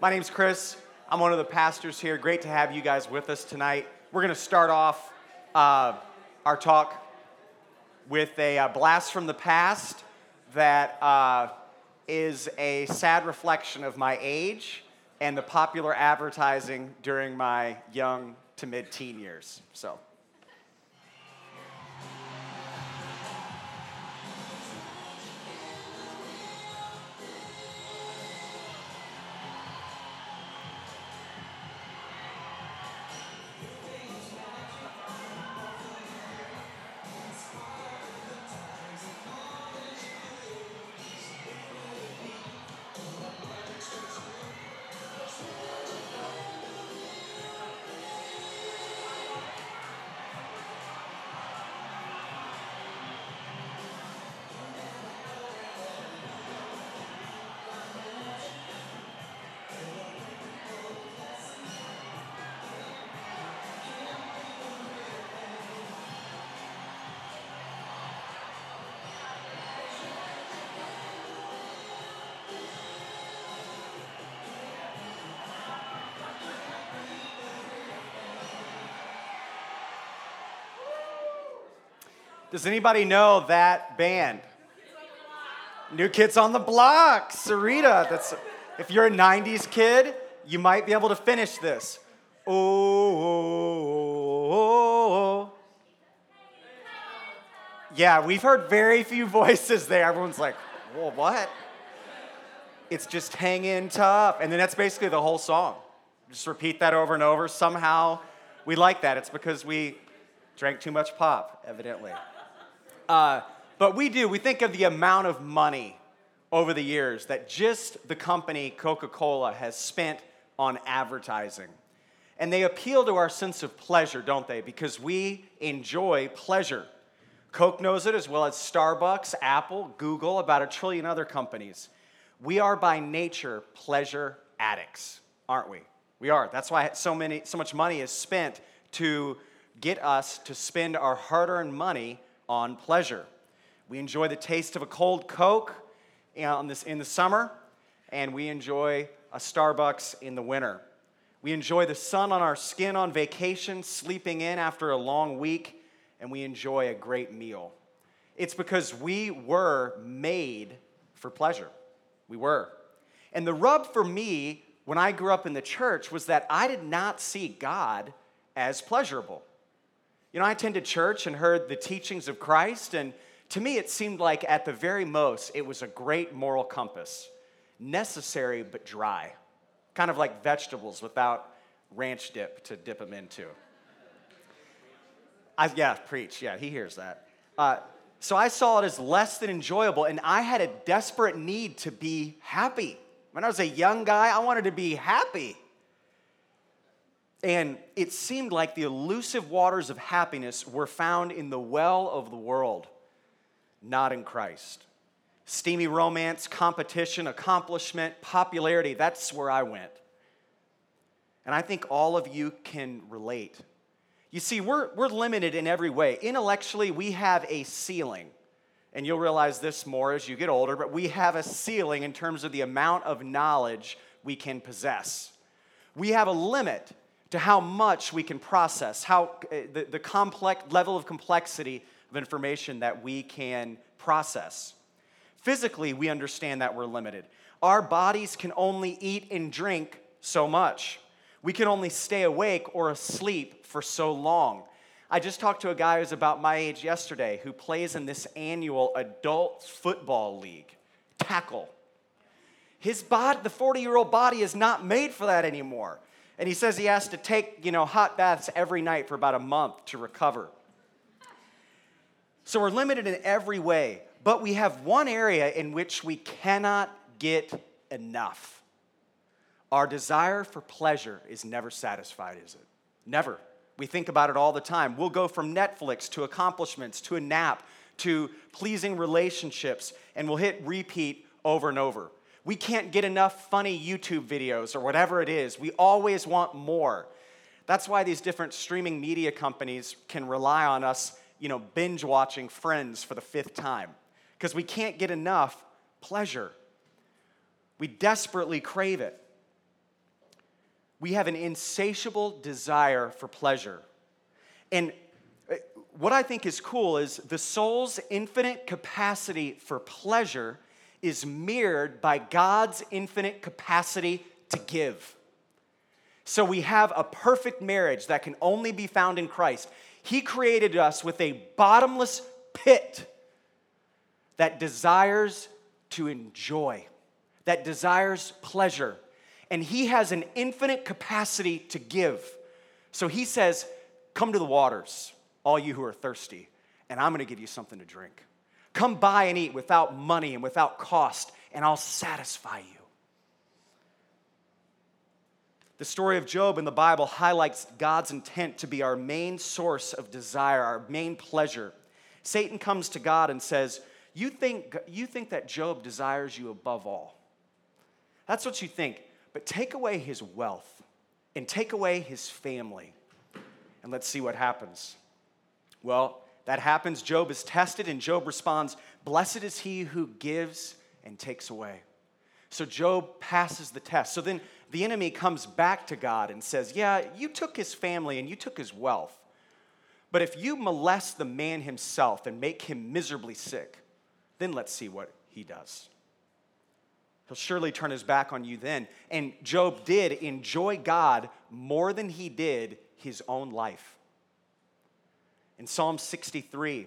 My name's Chris. I'm one of the pastors here. Great to have you guys with us tonight. We're going to start off uh, our talk with a uh, blast from the past that uh, is a sad reflection of my age and the popular advertising during my young to mid teen years. So. Does anybody know that band? New Kids on the Block, Sarita. That's if you're a 90s kid, you might be able to finish this. Oh, oh, oh, oh. Yeah, we've heard very few voices there. Everyone's like, whoa, what? It's just hanging tough. And then that's basically the whole song. Just repeat that over and over. Somehow we like that. It's because we drank too much pop, evidently. Uh, but we do, we think of the amount of money over the years that just the company Coca Cola has spent on advertising. And they appeal to our sense of pleasure, don't they? Because we enjoy pleasure. Coke knows it as well as Starbucks, Apple, Google, about a trillion other companies. We are by nature pleasure addicts, aren't we? We are. That's why so many so much money is spent to get us to spend our hard-earned money on pleasure. We enjoy the taste of a cold Coke in, this, in the summer, and we enjoy a Starbucks in the winter. We enjoy the sun on our skin on vacation, sleeping in after a long week, and we enjoy a great meal. It's because we were made for pleasure. We were. And the rub for me when I grew up in the church was that I did not see God as pleasurable. You know, I attended church and heard the teachings of Christ, and to me, it seemed like at the very most, it was a great moral compass, necessary but dry, kind of like vegetables without ranch dip to dip them into. I, yeah, preach. Yeah, he hears that. Uh, so I saw it as less than enjoyable, and I had a desperate need to be happy. When I was a young guy, I wanted to be happy. And it seemed like the elusive waters of happiness were found in the well of the world, not in Christ. Steamy romance, competition, accomplishment, popularity, that's where I went. And I think all of you can relate. You see, we're, we're limited in every way. Intellectually, we have a ceiling. And you'll realize this more as you get older, but we have a ceiling in terms of the amount of knowledge we can possess. We have a limit to how much we can process, how uh, the, the complex level of complexity of information that we can process. Physically, we understand that we're limited. Our bodies can only eat and drink so much. We can only stay awake or asleep for so long. I just talked to a guy who's about my age yesterday who plays in this annual adult football league, tackle. His body, the 40 year old body, is not made for that anymore. And he says he has to take, you know, hot baths every night for about a month to recover. So we're limited in every way, but we have one area in which we cannot get enough. Our desire for pleasure is never satisfied, is it? Never. We think about it all the time. We'll go from Netflix to accomplishments to a nap to pleasing relationships, and we'll hit repeat over and over. We can't get enough funny YouTube videos or whatever it is. We always want more. That's why these different streaming media companies can rely on us, you know, binge watching Friends for the fifth time because we can't get enough pleasure. We desperately crave it. we have an insatiable desire for pleasure. And uh, what I think is cool is the soul's infinite capacity for pleasure is mirrored by God's infinite capacity to give. So we have a perfect marriage that can only be found in Christ. He created us with a bottomless pit that desires to enjoy, that desires pleasure. And He has an infinite capacity to give. So He says, Come to the waters, all you who are thirsty, and I'm gonna give you something to drink. Come buy and eat without money and without cost, and I'll satisfy you. The story of Job in the Bible highlights God's intent to be our main source of desire, our main pleasure. Satan comes to God and says, You think, you think that Job desires you above all. That's what you think. But take away his wealth and take away his family, and let's see what happens. Well, that happens. Job is tested, and Job responds, Blessed is he who gives and takes away. So Job passes the test. So then the enemy comes back to God and says, Yeah, you took his family and you took his wealth. But if you molest the man himself and make him miserably sick, then let's see what he does. He'll surely turn his back on you then. And Job did enjoy God more than he did his own life. In Psalm 63,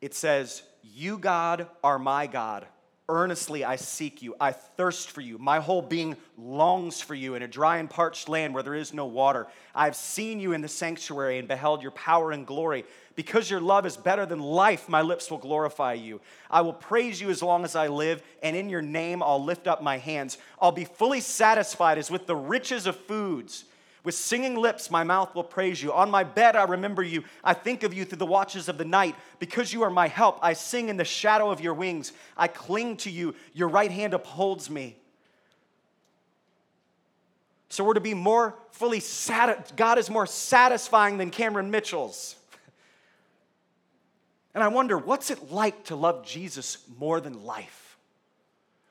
it says, You, God, are my God. Earnestly I seek you. I thirst for you. My whole being longs for you in a dry and parched land where there is no water. I've seen you in the sanctuary and beheld your power and glory. Because your love is better than life, my lips will glorify you. I will praise you as long as I live, and in your name I'll lift up my hands. I'll be fully satisfied as with the riches of foods. With singing lips, my mouth will praise you. On my bed, I remember you. I think of you through the watches of the night. Because you are my help, I sing in the shadow of your wings. I cling to you. Your right hand upholds me. So we're to be more fully sat. God is more satisfying than Cameron Mitchell's. And I wonder, what's it like to love Jesus more than life?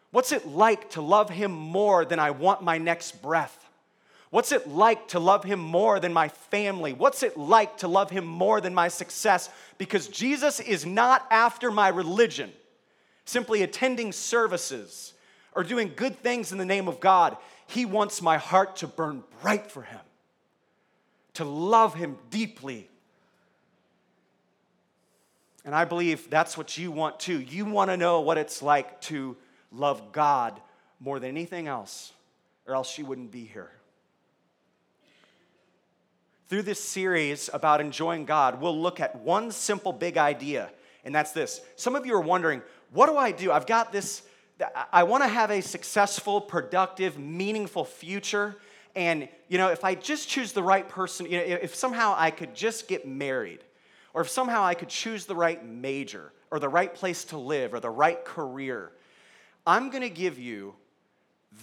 What's it like to love him more than I want my next breath? What's it like to love him more than my family? What's it like to love him more than my success? Because Jesus is not after my religion, simply attending services or doing good things in the name of God. He wants my heart to burn bright for him, to love him deeply. And I believe that's what you want too. You want to know what it's like to love God more than anything else, or else you wouldn't be here through this series about enjoying God, we'll look at one simple big idea, and that's this. Some of you are wondering, what do I do? I've got this, I want to have a successful, productive, meaningful future. And, you know, if I just choose the right person, you know, if somehow I could just get married, or if somehow I could choose the right major, or the right place to live, or the right career, I'm going to give you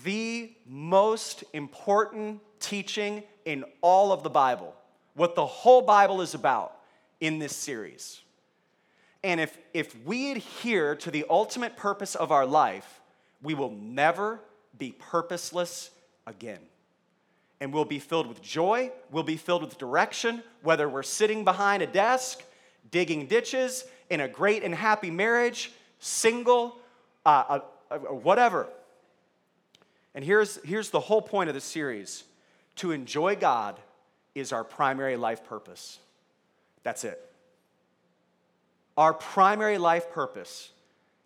the most important teaching in all of the Bible what the whole Bible is about in this series. And if, if we adhere to the ultimate purpose of our life, we will never be purposeless again. And we'll be filled with joy, we'll be filled with direction, whether we're sitting behind a desk, digging ditches, in a great and happy marriage, single, uh, uh, uh whatever. And here's, here's the whole point of the series to enjoy God is our primary life purpose. That's it. Our primary life purpose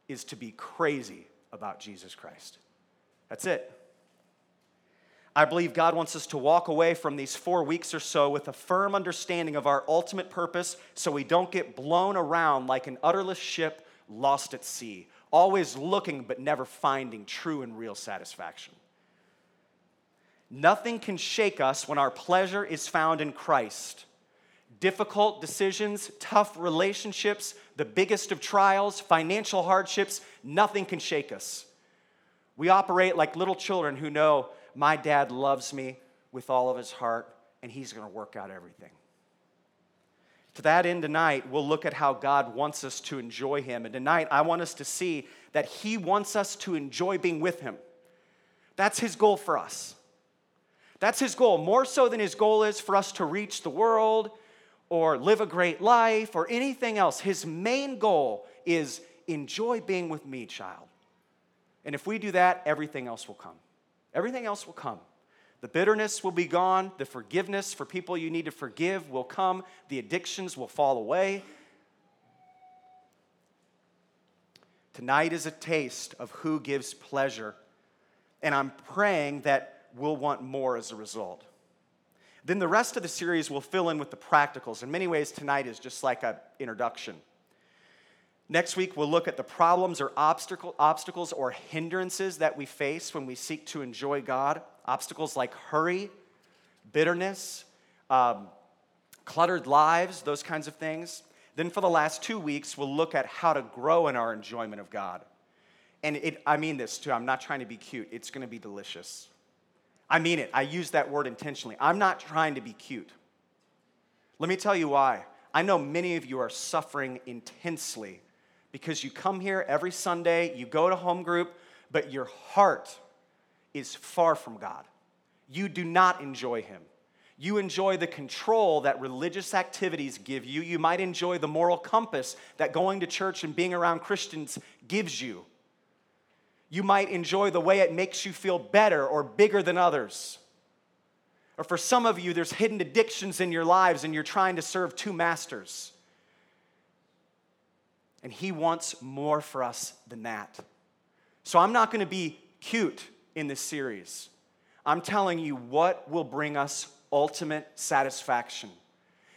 is to be crazy about Jesus Christ. That's it. I believe God wants us to walk away from these four weeks or so with a firm understanding of our ultimate purpose so we don't get blown around like an utterless ship lost at sea, always looking but never finding true and real satisfaction. Nothing can shake us when our pleasure is found in Christ. Difficult decisions, tough relationships, the biggest of trials, financial hardships, nothing can shake us. We operate like little children who know my dad loves me with all of his heart and he's going to work out everything. To that end, tonight, we'll look at how God wants us to enjoy Him. And tonight, I want us to see that He wants us to enjoy being with Him. That's His goal for us. That's his goal, more so than his goal is for us to reach the world or live a great life or anything else. His main goal is enjoy being with me, child. And if we do that, everything else will come. Everything else will come. The bitterness will be gone. The forgiveness for people you need to forgive will come. The addictions will fall away. Tonight is a taste of who gives pleasure. And I'm praying that we'll want more as a result. Then the rest of the series will fill in with the practicals. In many ways, tonight is just like an introduction. Next week, we'll look at the problems or obstacle, obstacles or hindrances that we face when we seek to enjoy God. Obstacles like hurry, bitterness, um, cluttered lives, those kinds of things. Then, for the last two weeks, we'll look at how to grow in our enjoyment of God. And it, I mean this too, I'm not trying to be cute, it's gonna be delicious. I mean it, I use that word intentionally. I'm not trying to be cute. Let me tell you why. I know many of you are suffering intensely because you come here every Sunday, you go to home group, but your heart is far from God. You do not enjoy Him. You enjoy the control that religious activities give you. You might enjoy the moral compass that going to church and being around Christians gives you. You might enjoy the way it makes you feel better or bigger than others. Or for some of you, there's hidden addictions in your lives and you're trying to serve two masters. And He wants more for us than that. So I'm not going to be cute in this series. I'm telling you what will bring us ultimate satisfaction.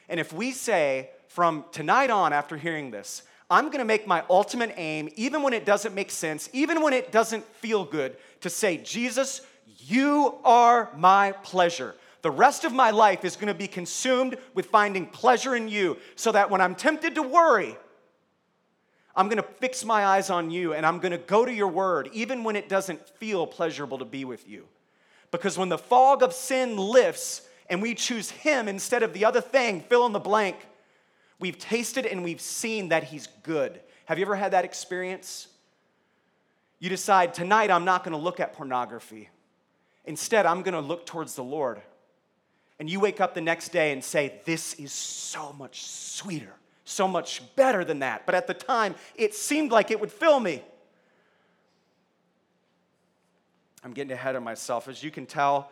And if we say from tonight on, after hearing this, I'm going to make my ultimate aim, even when it doesn't make sense, even when it doesn't feel good, to say, Jesus, you are my pleasure. The rest of my life is going to be consumed with finding pleasure in you so that when I'm tempted to worry, I'm going to fix my eyes on you and I'm going to go to your word, even when it doesn't feel pleasurable to be with you. Because when the fog of sin lifts and we choose Him instead of the other thing, fill in the blank, we've tasted and we've seen that He's good. Have you ever had that experience? You decide, tonight I'm not going to look at pornography. Instead, I'm going to look towards the Lord. And you wake up the next day and say, This is so much sweeter so much better than that. But at the time, it seemed like it would fill me. I'm getting ahead of myself. As you can tell,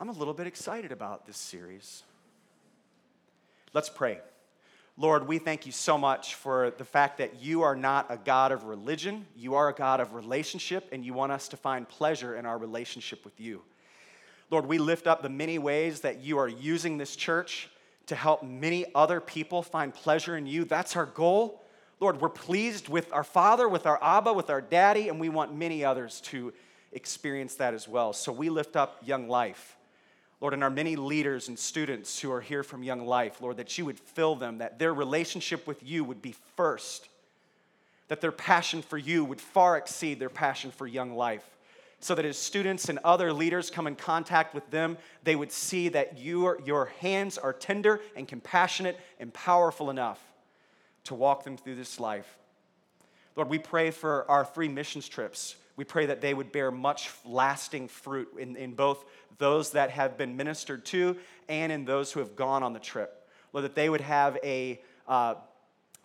I'm a little bit excited about this series. Let's pray. Lord, we thank you so much for the fact that you are not a God of religion. You are a God of relationship, and you want us to find pleasure in our relationship with you. Lord, we lift up the many ways that you are using this church to help many other people find pleasure in you. That's our goal. Lord, we're pleased with our Father, with our Abba, with our Daddy, and we want many others to experience that as well. So we lift up Young Life. Lord, and our many leaders and students who are here from Young Life, Lord, that you would fill them, that their relationship with you would be first, that their passion for you would far exceed their passion for Young Life so that as students and other leaders come in contact with them, they would see that your, your hands are tender and compassionate and powerful enough to walk them through this life. Lord, we pray for our three missions trips. We pray that they would bear much lasting fruit in, in both those that have been ministered to and in those who have gone on the trip. Lord, that they would have a uh,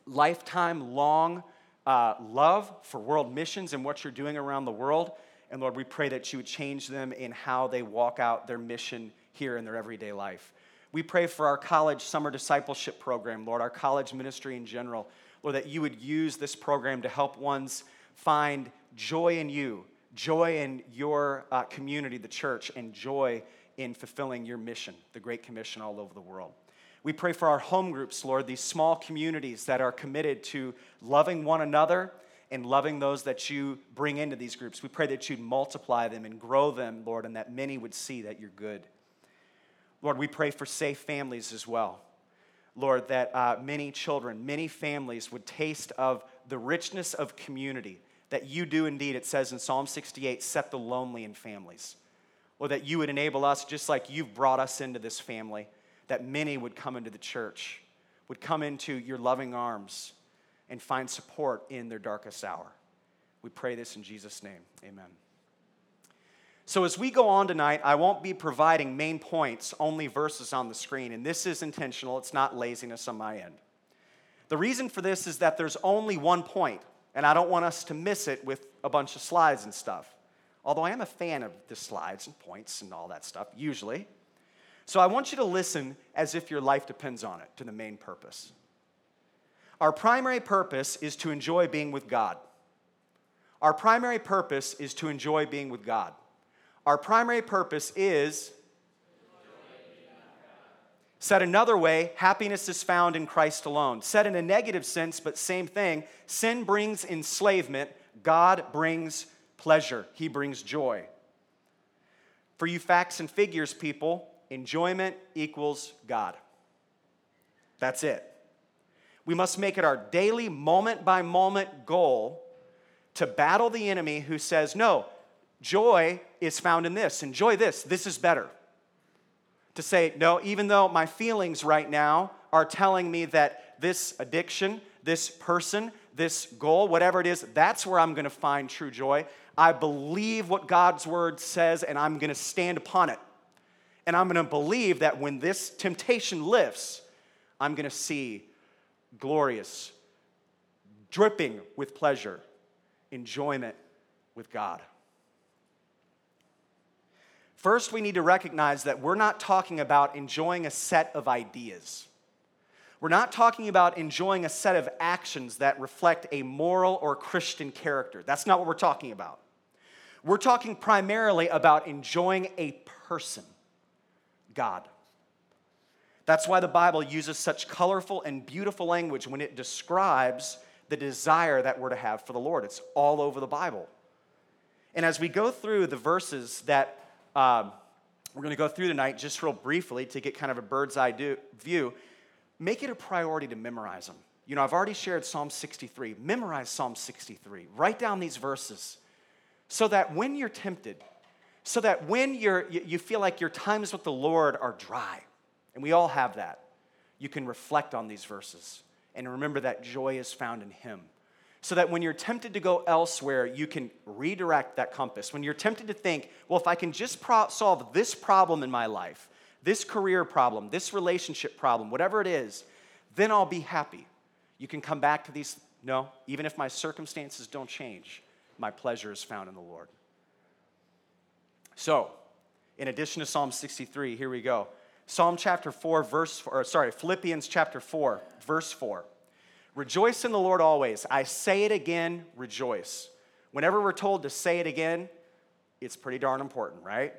lifetime long uh, love for world missions and what you're doing around the world and Lord, we pray that you would change them in how they walk out their mission here in their everyday life. We pray for our college summer discipleship program, Lord, our college ministry in general. Lord, that you would use this program to help ones find joy in you, joy in your uh, community, the church, and joy in fulfilling your mission, the Great Commission all over the world. We pray for our home groups, Lord, these small communities that are committed to loving one another and loving those that you bring into these groups. We pray that you'd multiply them and grow them, Lord, and that many would see that you're good. Lord, we pray for safe families as well. Lord, that uh, many children, many families would taste of the richness of community that you do indeed, it says in Psalm 68, set the lonely in families. Or that you would enable us, just like you've brought us into this family, that many would come into the church, would come into your loving arms and find support in their darkest hour. We pray this in Jesus' name. Amen. So, as we go on tonight, I won't be providing main points, only verses on the screen. And this is intentional, it's not laziness on my end. The reason for this is that there's only one point, and I don't want us to miss it with a bunch of slides and stuff. Although I am a fan of the slides and points and all that stuff, usually. So I want you to listen as if your life depends on it to the main purpose. Our primary purpose is to enjoy being with God. Our primary purpose is to enjoy being with God. Our primary purpose is, said another way, happiness is found in Christ alone. Said in a negative sense, but same thing, sin brings enslavement, God brings pleasure, He brings joy. For you facts and figures people, enjoyment equals God. That's it. We must make it our daily, moment by moment goal to battle the enemy who says, No, joy is found in this. Enjoy this. This is better. To say, No, even though my feelings right now are telling me that this addiction, this person, this goal, whatever it is, that's where I'm going to find true joy. I believe what God's word says and I'm going to stand upon it. And I'm going to believe that when this temptation lifts, I'm going to see glorious, dripping with pleasure, enjoyment with God. First, we need to recognize that we're not talking about enjoying a set of ideas. We're not talking about enjoying a set of actions that reflect a moral or Christian character. That's not what we're talking about. We're talking primarily about enjoying a person, God. That's why the Bible uses such colorful and beautiful language when it describes the desire that we're to have for the Lord. It's all over the Bible. And as we go through the verses that um, we're going to go through tonight, just real briefly to get kind of a bird's eye do, view, make it a priority to memorize them. You know, I've already shared Psalm 63. Memorize Psalm 63. Write down these verses so that when you're tempted, so that when you're, you feel like your times with the Lord are dry, and we all have that, you can reflect on these verses and remember that joy is found in Him. So that when you're tempted to go elsewhere, you can redirect that compass. When you're tempted to think, well, if I can just pro- solve this problem in my life, this career problem, this relationship problem, whatever it is, then I'll be happy. You can come back to these, no, even if my circumstances don't change, my pleasure is found in the Lord. So, in addition to Psalm 63, here we go. Psalm chapter 4, verse, or sorry, Philippians chapter 4, verse 4. Rejoice in the Lord always. I say it again, rejoice. Whenever we're told to say it again, it's pretty darn important, right?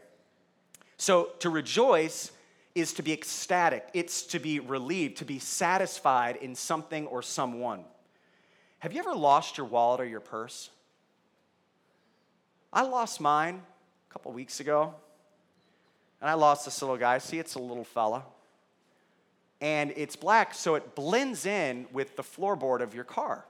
So to rejoice is to be ecstatic, it's to be relieved, to be satisfied in something or someone. Have you ever lost your wallet or your purse? I lost mine a couple weeks ago. And I lost this little guy. See, it's a little fella. And it's black, so it blends in with the floorboard of your car.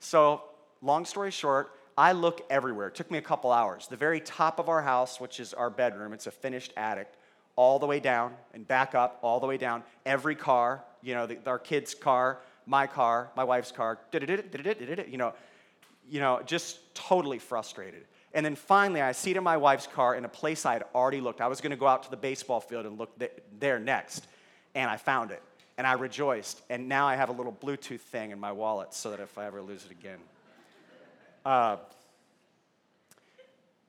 So, long story short, I look everywhere. It took me a couple hours. The very top of our house, which is our bedroom, it's a finished attic, all the way down and back up, all the way down. Every car, you know, the, our kid's car, my car, my wife's car, you know, you know, just totally frustrated. And then finally, I in my wife's car in a place I had already looked. I was going to go out to the baseball field and look there next, and I found it. And I rejoiced. And now I have a little Bluetooth thing in my wallet so that if I ever lose it again. Uh,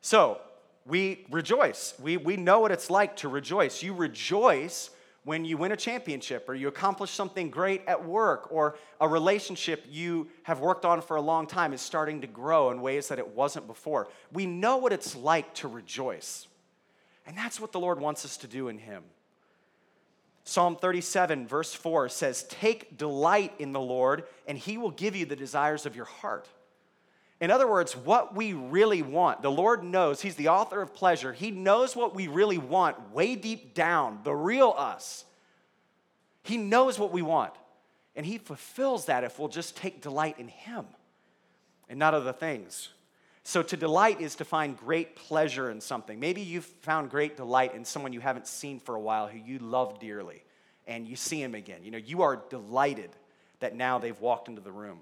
so we rejoice. We, we know what it's like to rejoice. You rejoice when you win a championship or you accomplish something great at work or a relationship you have worked on for a long time is starting to grow in ways that it wasn't before. We know what it's like to rejoice. And that's what the Lord wants us to do in Him. Psalm 37, verse 4 says, Take delight in the Lord, and He will give you the desires of your heart. In other words, what we really want, the Lord knows, He's the author of pleasure. He knows what we really want way deep down, the real us. He knows what we want. And He fulfills that if we'll just take delight in Him and not other things. So, to delight is to find great pleasure in something. Maybe you've found great delight in someone you haven't seen for a while who you love dearly, and you see him again. You know, you are delighted that now they've walked into the room.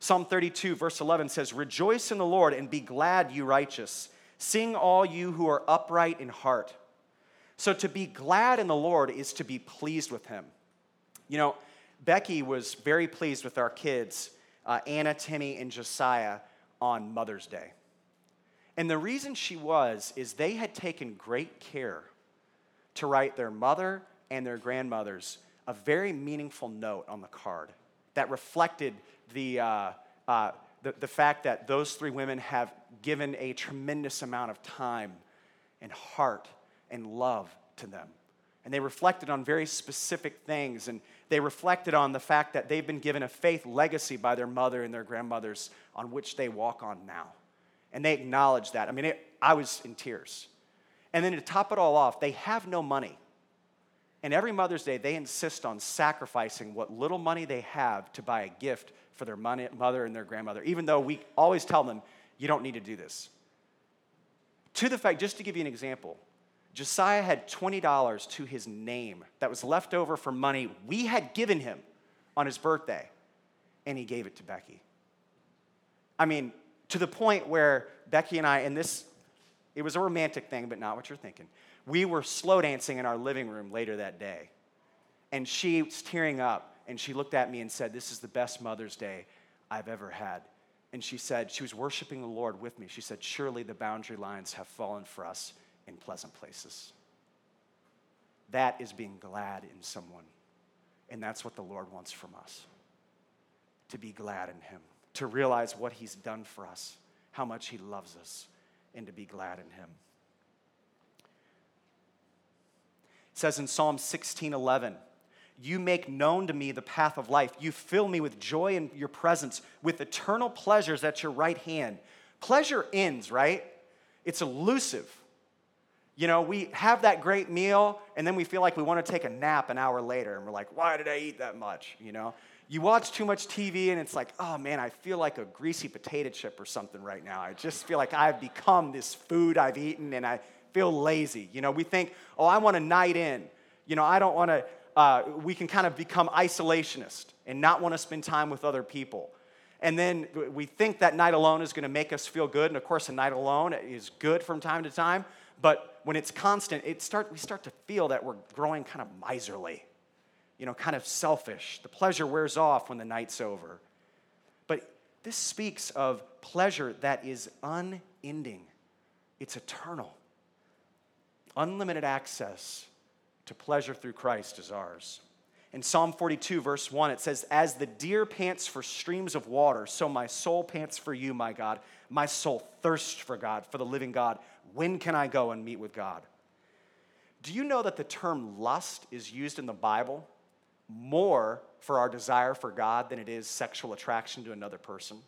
Psalm 32, verse 11 says, Rejoice in the Lord and be glad, you righteous. Sing, all you who are upright in heart. So, to be glad in the Lord is to be pleased with Him. You know, Becky was very pleased with our kids, uh, Anna, Timmy, and Josiah, on Mother's Day. And the reason she was is they had taken great care to write their mother and their grandmothers a very meaningful note on the card that reflected the, uh, uh, the, the fact that those three women have given a tremendous amount of time and heart and love to them. And they reflected on very specific things, and they reflected on the fact that they've been given a faith legacy by their mother and their grandmothers on which they walk on now. And they acknowledged that. I mean, it, I was in tears. And then to top it all off, they have no money. And every Mother's Day, they insist on sacrificing what little money they have to buy a gift for their mother and their grandmother, even though we always tell them, you don't need to do this. To the fact, just to give you an example, Josiah had $20 to his name that was left over for money we had given him on his birthday, and he gave it to Becky. I mean, to the point where Becky and I, and this, it was a romantic thing, but not what you're thinking. We were slow dancing in our living room later that day, and she was tearing up, and she looked at me and said, This is the best Mother's Day I've ever had. And she said, She was worshiping the Lord with me. She said, Surely the boundary lines have fallen for us in pleasant places. That is being glad in someone. And that's what the Lord wants from us to be glad in Him, to realize what He's done for us, how much He loves us, and to be glad in Him. It says in Psalm 16 11, you make known to me the path of life. You fill me with joy in your presence, with eternal pleasures at your right hand. Pleasure ends, right? It's elusive. You know, we have that great meal and then we feel like we want to take a nap an hour later and we're like, why did I eat that much? You know, you watch too much TV and it's like, oh man, I feel like a greasy potato chip or something right now. I just feel like I've become this food I've eaten and I feel lazy. You know, we think, oh, I want a night in. You know, I don't want to, uh, we can kind of become isolationist and not want to spend time with other people. And then we think that night alone is going to make us feel good. And of course, a night alone is good from time to time. But when it's constant, it start, we start to feel that we're growing kind of miserly, you know, kind of selfish. The pleasure wears off when the night's over. But this speaks of pleasure that is unending, it's eternal. Unlimited access to pleasure through Christ is ours. In Psalm 42, verse 1, it says, As the deer pants for streams of water, so my soul pants for you, my God. My soul thirsts for God, for the living God. When can I go and meet with God? Do you know that the term lust is used in the Bible more for our desire for God than it is sexual attraction to another person?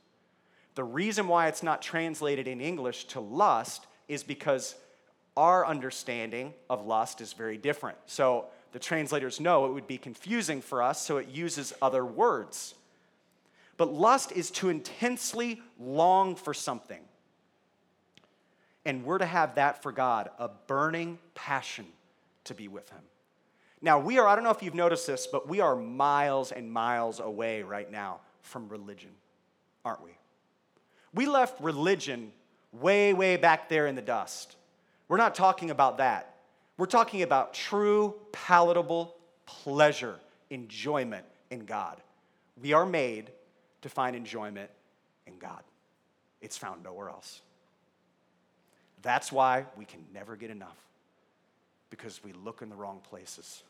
The reason why it's not translated in English to lust is because our understanding of lust is very different. So the translators know it would be confusing for us, so it uses other words. But lust is to intensely long for something. And we're to have that for God, a burning passion to be with Him. Now, we are, I don't know if you've noticed this, but we are miles and miles away right now from religion, aren't we? We left religion way, way back there in the dust. We're not talking about that. We're talking about true, palatable pleasure, enjoyment in God. We are made to find enjoyment in God, it's found nowhere else. That's why we can never get enough, because we look in the wrong places.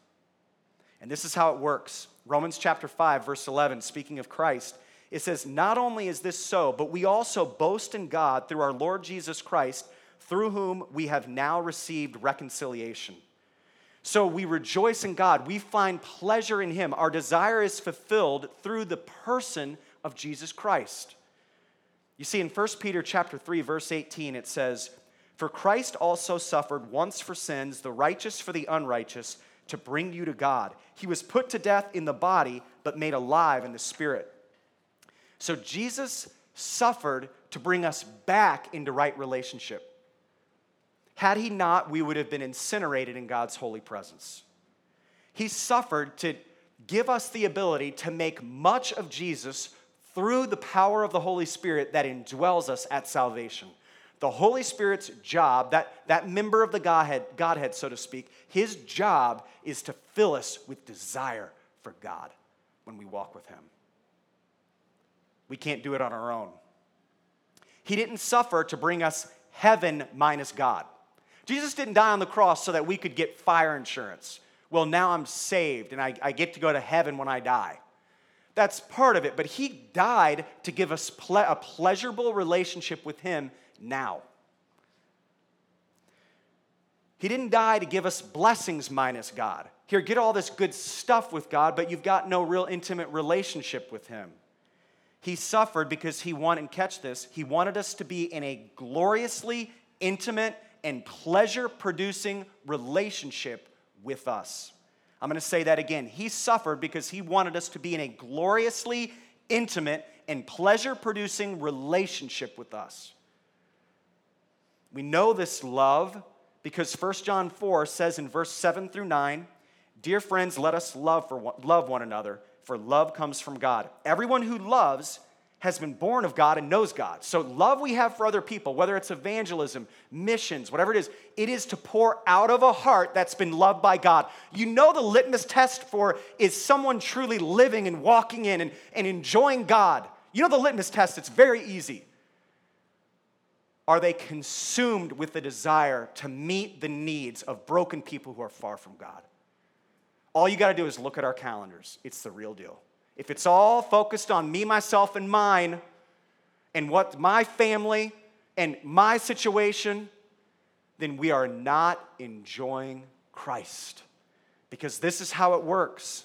And this is how it works. Romans chapter 5, verse 11, speaking of Christ, it says, Not only is this so, but we also boast in God through our Lord Jesus Christ, through whom we have now received reconciliation. So we rejoice in God. We find pleasure in Him. Our desire is fulfilled through the person of Jesus Christ. You see, in 1 Peter chapter 3, verse 18, it says, for Christ also suffered once for sins, the righteous for the unrighteous, to bring you to God. He was put to death in the body, but made alive in the spirit. So Jesus suffered to bring us back into right relationship. Had he not, we would have been incinerated in God's holy presence. He suffered to give us the ability to make much of Jesus through the power of the Holy Spirit that indwells us at salvation. The Holy Spirit's job, that, that member of the Godhead, Godhead, so to speak, his job is to fill us with desire for God when we walk with him. We can't do it on our own. He didn't suffer to bring us heaven minus God. Jesus didn't die on the cross so that we could get fire insurance. Well, now I'm saved and I, I get to go to heaven when I die. That's part of it, but he died to give us ple- a pleasurable relationship with him now. He didn't die to give us blessings minus God. Here, get all this good stuff with God, but you've got no real intimate relationship with him. He suffered because he wanted, and catch this, he wanted us to be in a gloriously intimate and pleasure producing relationship with us. I'm going to say that again. He suffered because he wanted us to be in a gloriously intimate and pleasure producing relationship with us. We know this love because 1 John 4 says in verse 7 through 9, Dear friends, let us love, for one, love one another, for love comes from God. Everyone who loves has been born of God and knows God. So, love we have for other people, whether it's evangelism, missions, whatever it is, it is to pour out of a heart that's been loved by God. You know, the litmus test for is someone truly living and walking in and, and enjoying God. You know, the litmus test, it's very easy. Are they consumed with the desire to meet the needs of broken people who are far from God? All you got to do is look at our calendars. It's the real deal. If it's all focused on me, myself, and mine, and what my family and my situation, then we are not enjoying Christ. Because this is how it works.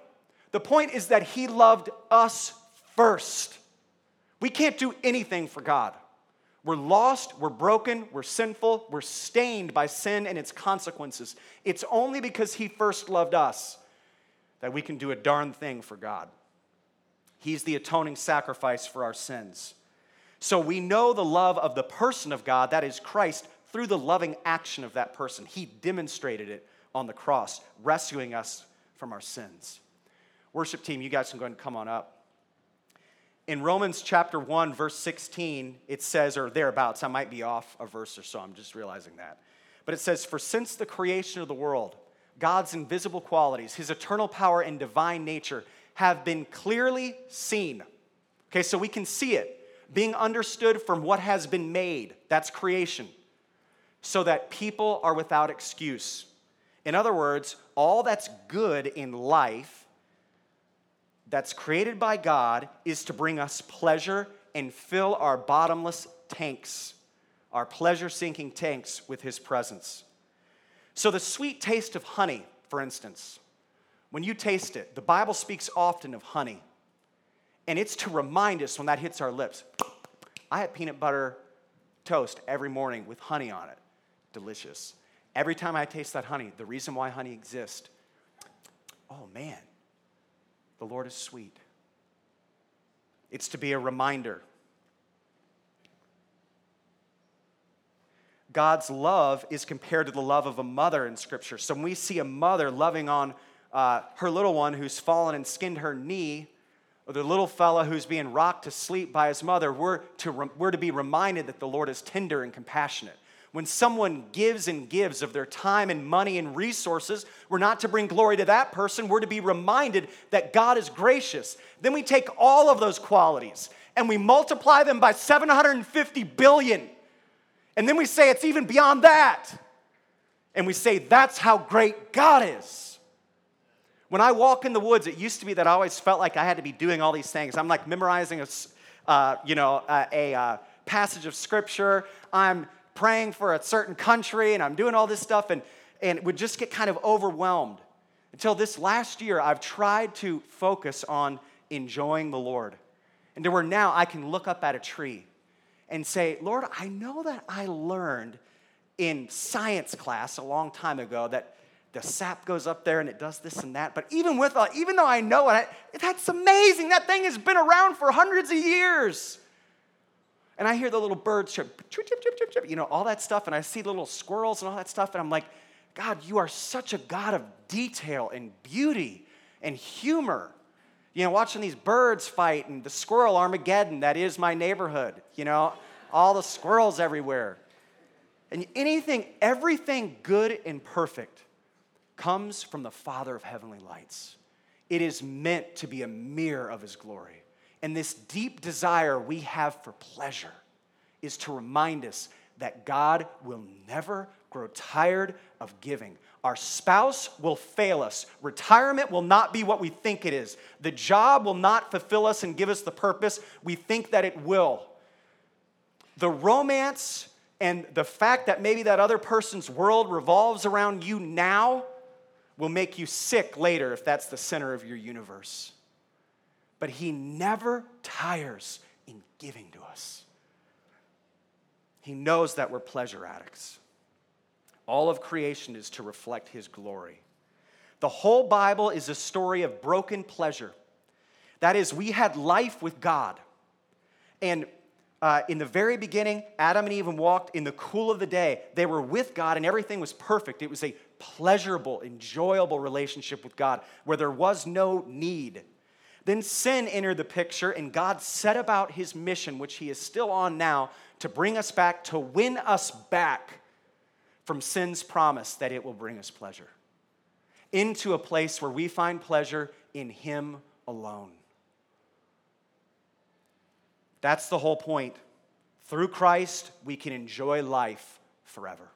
The point is that he loved us first. We can't do anything for God. We're lost, we're broken, we're sinful, we're stained by sin and its consequences. It's only because he first loved us that we can do a darn thing for God. He's the atoning sacrifice for our sins. So we know the love of the person of God, that is Christ, through the loving action of that person. He demonstrated it on the cross, rescuing us from our sins. Worship team, you guys can go and come on up. In Romans chapter 1, verse 16, it says, or thereabouts, I might be off a verse or so, I'm just realizing that. But it says, For since the creation of the world, God's invisible qualities, his eternal power and divine nature have been clearly seen. Okay, so we can see it being understood from what has been made. That's creation. So that people are without excuse. In other words, all that's good in life that's created by God is to bring us pleasure and fill our bottomless tanks, our pleasure sinking tanks with His presence. So, the sweet taste of honey, for instance, when you taste it, the Bible speaks often of honey. And it's to remind us when that hits our lips. I have peanut butter toast every morning with honey on it. Delicious. Every time I taste that honey, the reason why honey exists, oh man, the Lord is sweet. It's to be a reminder God's love is compared to the love of a mother in Scripture. So when we see a mother loving on uh, her little one who's fallen and skinned her knee, or the little fella who's being rocked to sleep by his mother, we're to, re- we're to be reminded that the Lord is tender and compassionate. When someone gives and gives of their time and money and resources, we're not to bring glory to that person. We're to be reminded that God is gracious. Then we take all of those qualities and we multiply them by 750 billion and then we say it's even beyond that. And we say that's how great God is. When I walk in the woods, it used to be that I always felt like I had to be doing all these things. I'm like memorizing a, uh, you know, a, a uh, passage of scripture. I'm praying for a certain country, and I'm doing all this stuff, and and would just get kind of overwhelmed. Until this last year, I've tried to focus on enjoying the Lord, and to where now I can look up at a tree and say, Lord, I know that I learned in science class a long time ago that the sap goes up there and it does this and that. But even with, uh, even though I know it, that's amazing. That thing has been around for hundreds of years. And I hear the little birds chirp, chirp, chirp, chirp, you know, all that stuff. And I see the little squirrels and all that stuff. And I'm like, God, you are such a God of detail and beauty and humor. You know, watching these birds fight and the squirrel Armageddon, that is my neighborhood, you know, all the squirrels everywhere. And anything, everything good and perfect comes from the Father of heavenly lights. It is meant to be a mirror of his glory. And this deep desire we have for pleasure is to remind us that God will never grow tired of giving. Our spouse will fail us. Retirement will not be what we think it is. The job will not fulfill us and give us the purpose we think that it will. The romance and the fact that maybe that other person's world revolves around you now will make you sick later if that's the center of your universe. But He never tires in giving to us. He knows that we're pleasure addicts. All of creation is to reflect His glory. The whole Bible is a story of broken pleasure. That is, we had life with God. And uh, in the very beginning, Adam and Eve walked in the cool of the day. They were with God and everything was perfect. It was a pleasurable, enjoyable relationship with God where there was no need. Then sin entered the picture, and God set about his mission, which he is still on now, to bring us back, to win us back from sin's promise that it will bring us pleasure into a place where we find pleasure in him alone. That's the whole point. Through Christ, we can enjoy life forever.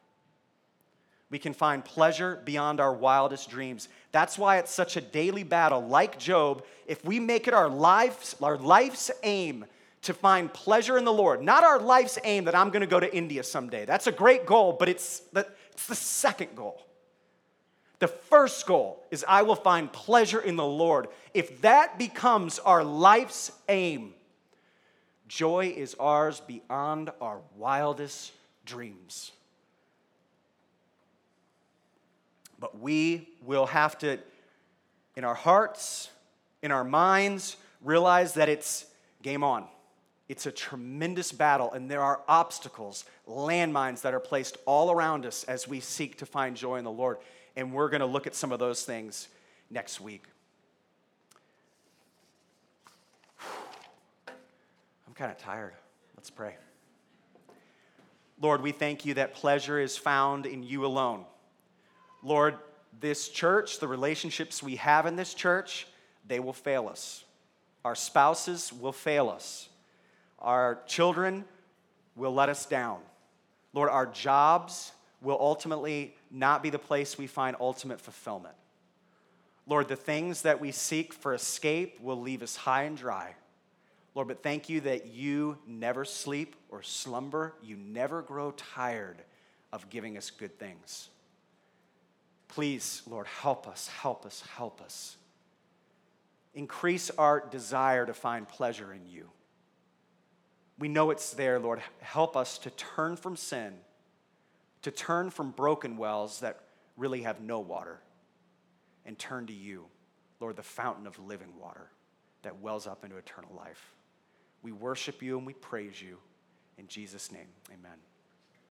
We can find pleasure beyond our wildest dreams. That's why it's such a daily battle. Like Job, if we make it our life's, our life's aim to find pleasure in the Lord, not our life's aim that I'm going to go to India someday. That's a great goal, but it's the, it's the second goal. The first goal is I will find pleasure in the Lord. If that becomes our life's aim, joy is ours beyond our wildest dreams. But we will have to, in our hearts, in our minds, realize that it's game on. It's a tremendous battle, and there are obstacles, landmines that are placed all around us as we seek to find joy in the Lord. And we're going to look at some of those things next week. I'm kind of tired. Let's pray. Lord, we thank you that pleasure is found in you alone. Lord, this church, the relationships we have in this church, they will fail us. Our spouses will fail us. Our children will let us down. Lord, our jobs will ultimately not be the place we find ultimate fulfillment. Lord, the things that we seek for escape will leave us high and dry. Lord, but thank you that you never sleep or slumber. You never grow tired of giving us good things. Please, Lord, help us, help us, help us. Increase our desire to find pleasure in you. We know it's there, Lord. Help us to turn from sin, to turn from broken wells that really have no water, and turn to you, Lord, the fountain of living water that wells up into eternal life. We worship you and we praise you. In Jesus' name, amen.